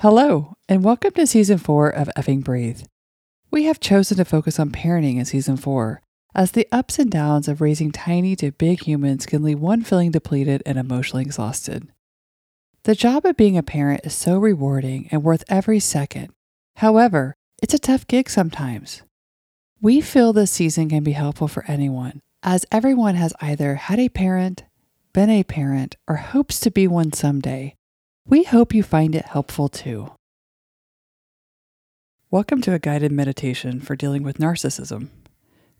Hello, and welcome to season four of Effing Breathe. We have chosen to focus on parenting in season four, as the ups and downs of raising tiny to big humans can leave one feeling depleted and emotionally exhausted. The job of being a parent is so rewarding and worth every second. However, it's a tough gig sometimes. We feel this season can be helpful for anyone, as everyone has either had a parent, been a parent, or hopes to be one someday. We hope you find it helpful too. Welcome to a guided meditation for dealing with narcissism.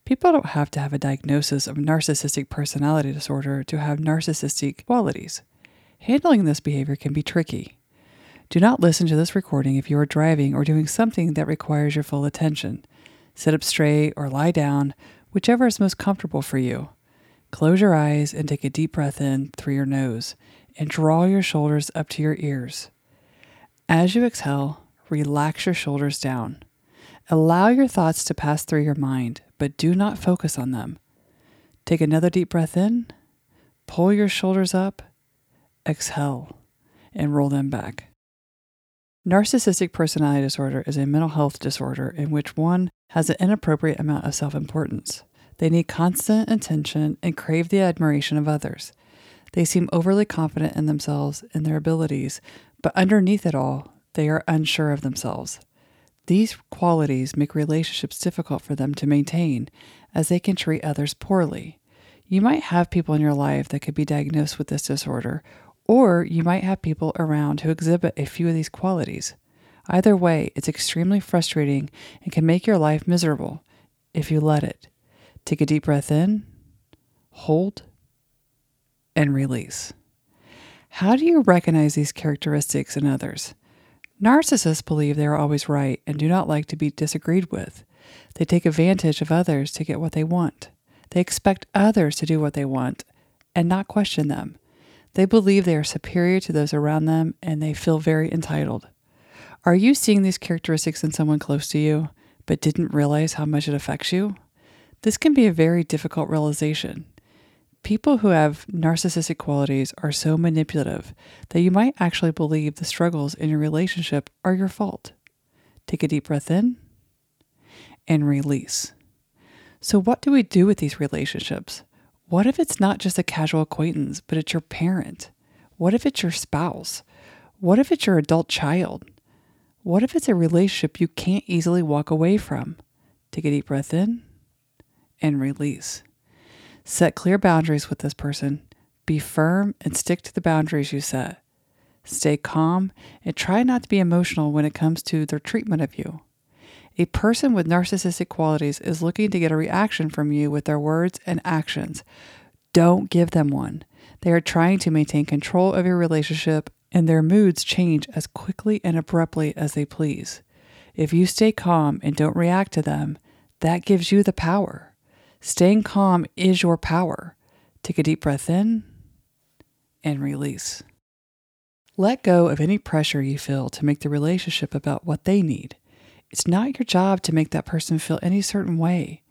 People don't have to have a diagnosis of narcissistic personality disorder to have narcissistic qualities. Handling this behavior can be tricky. Do not listen to this recording if you are driving or doing something that requires your full attention. Sit up straight or lie down, whichever is most comfortable for you. Close your eyes and take a deep breath in through your nose and draw your shoulders up to your ears. As you exhale, relax your shoulders down. Allow your thoughts to pass through your mind, but do not focus on them. Take another deep breath in, pull your shoulders up, exhale, and roll them back. Narcissistic personality disorder is a mental health disorder in which one has an inappropriate amount of self importance. They need constant attention and crave the admiration of others. They seem overly confident in themselves and their abilities, but underneath it all, they are unsure of themselves. These qualities make relationships difficult for them to maintain as they can treat others poorly. You might have people in your life that could be diagnosed with this disorder, or you might have people around who exhibit a few of these qualities. Either way, it's extremely frustrating and can make your life miserable if you let it. Take a deep breath in, hold, and release. How do you recognize these characteristics in others? Narcissists believe they are always right and do not like to be disagreed with. They take advantage of others to get what they want. They expect others to do what they want and not question them. They believe they are superior to those around them and they feel very entitled. Are you seeing these characteristics in someone close to you, but didn't realize how much it affects you? This can be a very difficult realization. People who have narcissistic qualities are so manipulative that you might actually believe the struggles in your relationship are your fault. Take a deep breath in and release. So, what do we do with these relationships? What if it's not just a casual acquaintance, but it's your parent? What if it's your spouse? What if it's your adult child? What if it's a relationship you can't easily walk away from? Take a deep breath in and release. Set clear boundaries with this person. Be firm and stick to the boundaries you set. Stay calm and try not to be emotional when it comes to their treatment of you. A person with narcissistic qualities is looking to get a reaction from you with their words and actions. Don't give them one. They are trying to maintain control of your relationship, and their moods change as quickly and abruptly as they please. If you stay calm and don't react to them, that gives you the power. Staying calm is your power. Take a deep breath in and release. Let go of any pressure you feel to make the relationship about what they need. It's not your job to make that person feel any certain way.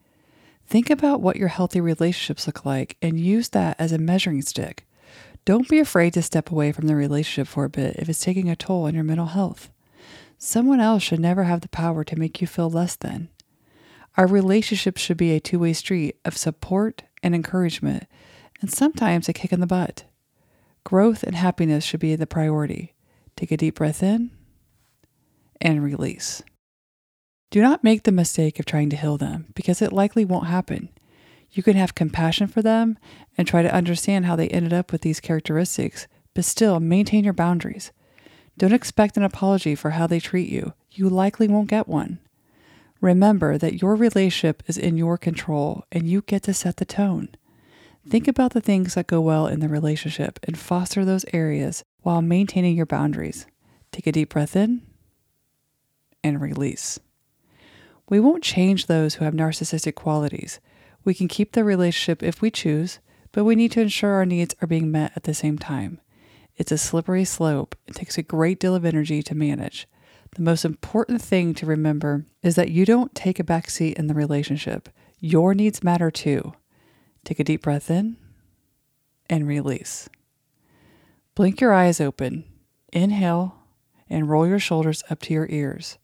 Think about what your healthy relationships look like and use that as a measuring stick. Don't be afraid to step away from the relationship for a bit if it's taking a toll on your mental health. Someone else should never have the power to make you feel less than. Our relationship should be a two way street of support and encouragement, and sometimes a kick in the butt. Growth and happiness should be the priority. Take a deep breath in and release. Do not make the mistake of trying to heal them because it likely won't happen. You can have compassion for them and try to understand how they ended up with these characteristics, but still maintain your boundaries. Don't expect an apology for how they treat you. You likely won't get one. Remember that your relationship is in your control and you get to set the tone. Think about the things that go well in the relationship and foster those areas while maintaining your boundaries. Take a deep breath in and release. We won't change those who have narcissistic qualities. We can keep the relationship if we choose, but we need to ensure our needs are being met at the same time. It's a slippery slope. It takes a great deal of energy to manage. The most important thing to remember is that you don't take a backseat in the relationship. Your needs matter too. Take a deep breath in and release. Blink your eyes open. Inhale and roll your shoulders up to your ears.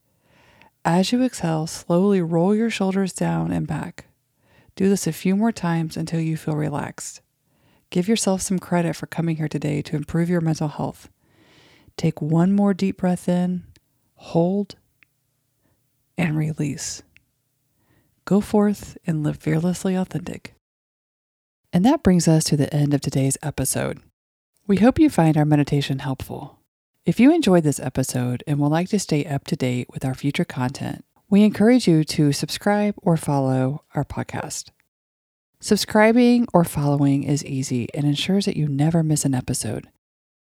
As you exhale, slowly roll your shoulders down and back. Do this a few more times until you feel relaxed. Give yourself some credit for coming here today to improve your mental health. Take one more deep breath in, hold, and release. Go forth and live fearlessly authentic. And that brings us to the end of today's episode. We hope you find our meditation helpful. If you enjoyed this episode and would like to stay up to date with our future content, we encourage you to subscribe or follow our podcast. Subscribing or following is easy and ensures that you never miss an episode.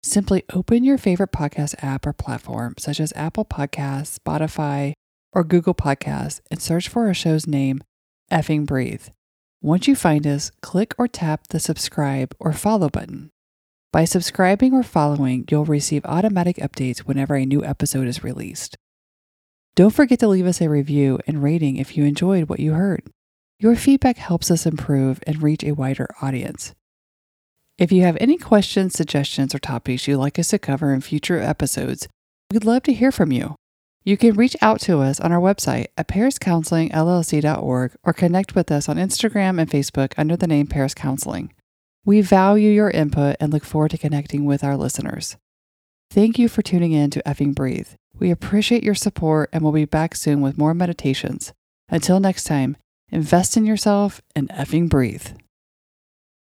Simply open your favorite podcast app or platform, such as Apple Podcasts, Spotify, or Google Podcasts, and search for our show's name, Effing Breathe. Once you find us, click or tap the subscribe or follow button. By subscribing or following, you'll receive automatic updates whenever a new episode is released. Don't forget to leave us a review and rating if you enjoyed what you heard. Your feedback helps us improve and reach a wider audience. If you have any questions, suggestions, or topics you'd like us to cover in future episodes, we'd love to hear from you. You can reach out to us on our website at pariscounselingllc.org or connect with us on Instagram and Facebook under the name Paris Counseling. We value your input and look forward to connecting with our listeners. Thank you for tuning in to Effing Breathe. We appreciate your support and we'll be back soon with more meditations. Until next time, invest in yourself and effing breathe.